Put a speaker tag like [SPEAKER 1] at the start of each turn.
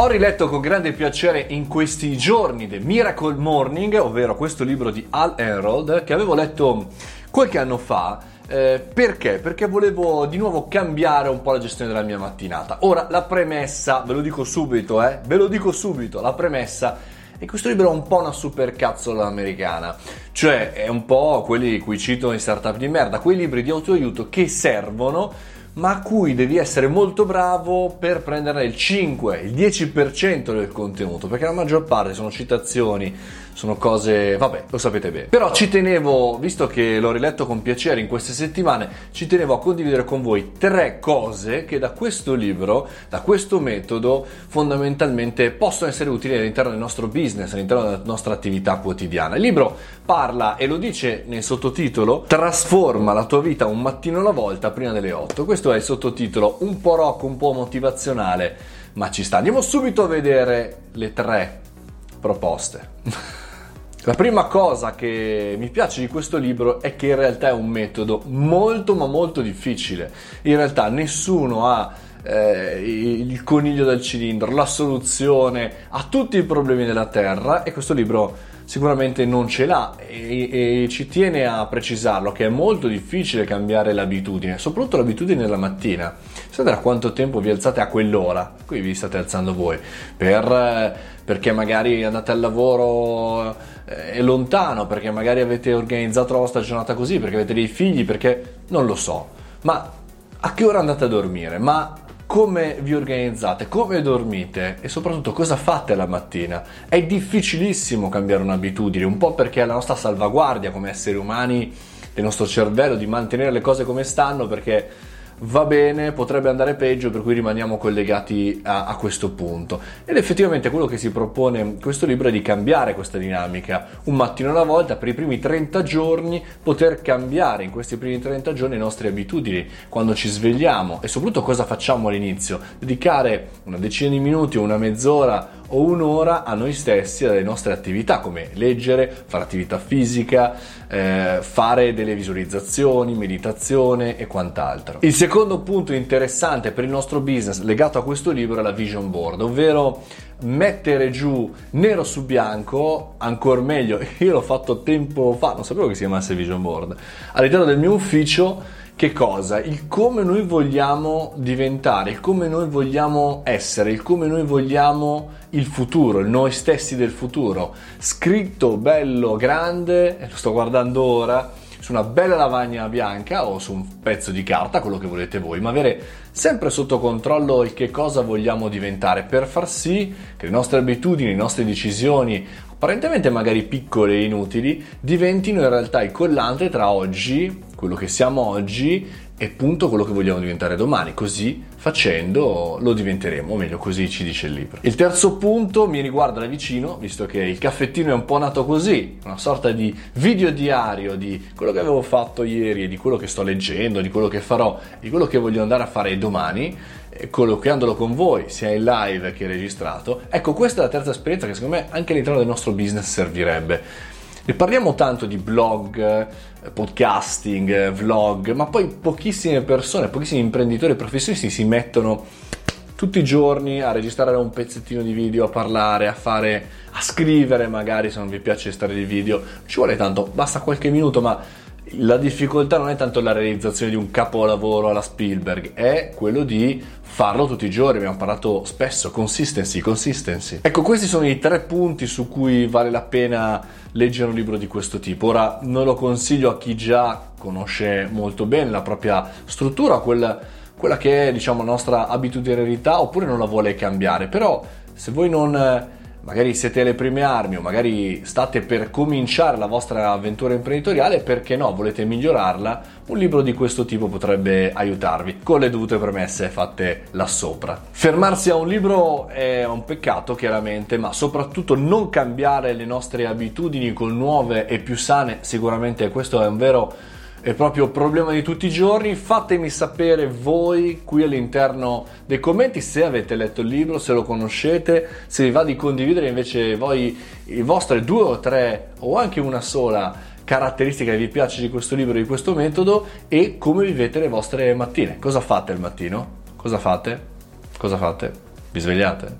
[SPEAKER 1] Ho riletto con grande piacere in questi giorni The Miracle Morning, ovvero questo libro di Al Enrold che avevo letto qualche anno fa. Eh, perché? Perché volevo di nuovo cambiare un po' la gestione della mia mattinata. Ora, la premessa, ve lo dico subito, eh, ve lo dico subito, la premessa è che questo libro è un po' una supercazzola americana, cioè è un po' quelli cui cito in startup di merda, quei libri di autoaiuto che servono ma a cui devi essere molto bravo per prenderne il 5, il 10% del contenuto, perché la maggior parte sono citazioni, sono cose, vabbè, lo sapete bene. Però ci tenevo, visto che l'ho riletto con piacere in queste settimane, ci tenevo a condividere con voi tre cose che da questo libro, da questo metodo, fondamentalmente possono essere utili all'interno del nostro business, all'interno della nostra attività quotidiana. Il libro parla e lo dice nel sottotitolo, trasforma la tua vita un mattino alla volta prima delle 8. Questo è il sottotitolo, un po' rock, un po' motivazionale, ma ci sta. Andiamo subito a vedere le tre proposte. La prima cosa che mi piace di questo libro è che in realtà è un metodo molto ma molto difficile. In realtà nessuno ha eh, il coniglio del cilindro, la soluzione a tutti i problemi della Terra e questo libro sicuramente non ce l'ha e, e, ci tiene a precisarlo che è molto difficile cambiare l'abitudine, soprattutto l'abitudine della mattina. Sapete da quanto tempo vi alzate a quell'ora? Qui vi state alzando voi per, perché magari andate al lavoro eh, lontano, perché magari avete organizzato la vostra giornata così, perché avete dei figli, perché non lo so. Ma a che ora andate a dormire? Ma come vi organizzate, come dormite e soprattutto cosa fate la mattina. È difficilissimo cambiare un'abitudine, un po' perché è la nostra salvaguardia come esseri umani del nostro cervello di mantenere le cose come stanno perché va bene, potrebbe andare peggio, per cui rimaniamo collegati a, a, questo punto. Ed effettivamente quello che si propone questo libro è di cambiare questa dinamica, un mattino alla volta, per i primi 30 giorni, poter cambiare in questi primi 30 giorni le nostre abitudini, quando ci svegliamo e soprattutto cosa facciamo all'inizio, dedicare una decina di minuti o una mezz'ora o un'ora a noi stessi, alle nostre attività, come leggere, fare attività fisica, eh, fare delle visualizzazioni, meditazione e quant'altro. Il secondo punto interessante per il nostro business legato a questo libro è la vision board, ovvero mettere giù nero su bianco, ancora meglio, io l'ho fatto tempo fa, non sapevo che si chiamasse vision board, all'interno del mio ufficio che cosa? Il come noi vogliamo diventare, il come noi vogliamo essere, il come noi vogliamo il futuro, noi stessi del futuro. Scritto bello, grande, lo sto guardando ora, su una bella lavagna bianca o su un pezzo di carta, quello che volete voi, ma avere sempre sotto controllo il che cosa vogliamo diventare per far sì che le nostre abitudini, le nostre decisioni, apparentemente magari piccole e inutili, diventino in realtà il collante tra oggi, quello che siamo oggi, e appunto quello che vogliamo diventare domani. Così facendo lo diventeremo, o meglio, così ci dice il libro. Il terzo punto mi riguarda da vicino, visto che il caffettino è un po' nato così, una sorta di video diario di quello che avevo fatto ieri e di quello che sto leggendo, di quello che farò, di quello che voglio andare a fare domani colloquiandolo con voi, sia in live che registrato. Ecco, questa è la terza esperienza che secondo me anche all'interno del nostro business servirebbe. Ne parliamo tanto di blog, podcasting, vlog, ma poi pochissime persone, pochissimi imprenditori e professionisti si mettono tutti i giorni a registrare un pezzettino di video, a parlare, a fare, a scrivere magari se non vi piace stare di video. Ci vuole tanto, basta qualche minuto, ma la difficoltà non è tanto la realizzazione di un capolavoro alla Spielberg, è quello di farlo tutti i giorni. Abbiamo parlato spesso, consistency, consistency. Ecco, questi sono i tre punti su cui vale la pena leggere un libro di questo tipo. Ora, non lo consiglio a chi già conosce molto bene la propria struttura, quella, quella che è, diciamo, la nostra abitudinarietà, oppure non la vuole cambiare. Però, se voi non magari siete alle prime armi o magari state per cominciare la vostra avventura imprenditoriale, perché no, volete migliorarla, un libro di questo tipo potrebbe aiutarvi, con le dovute premesse fatte là sopra. Fermarsi a un libro è un peccato chiaramente, ma soprattutto non cambiare le nostre abitudini con nuove e più sane, sicuramente questo è un vero è proprio problema di tutti i giorni. Fatemi sapere voi qui all'interno dei commenti se avete letto il libro, se lo conoscete, se vi va di condividere invece voi le vostre due o tre o anche una sola caratteristica che vi piace di questo libro, di questo metodo e come vivete le vostre mattine. Cosa fate al mattino? Cosa fate? Cosa fate? Vi svegliate?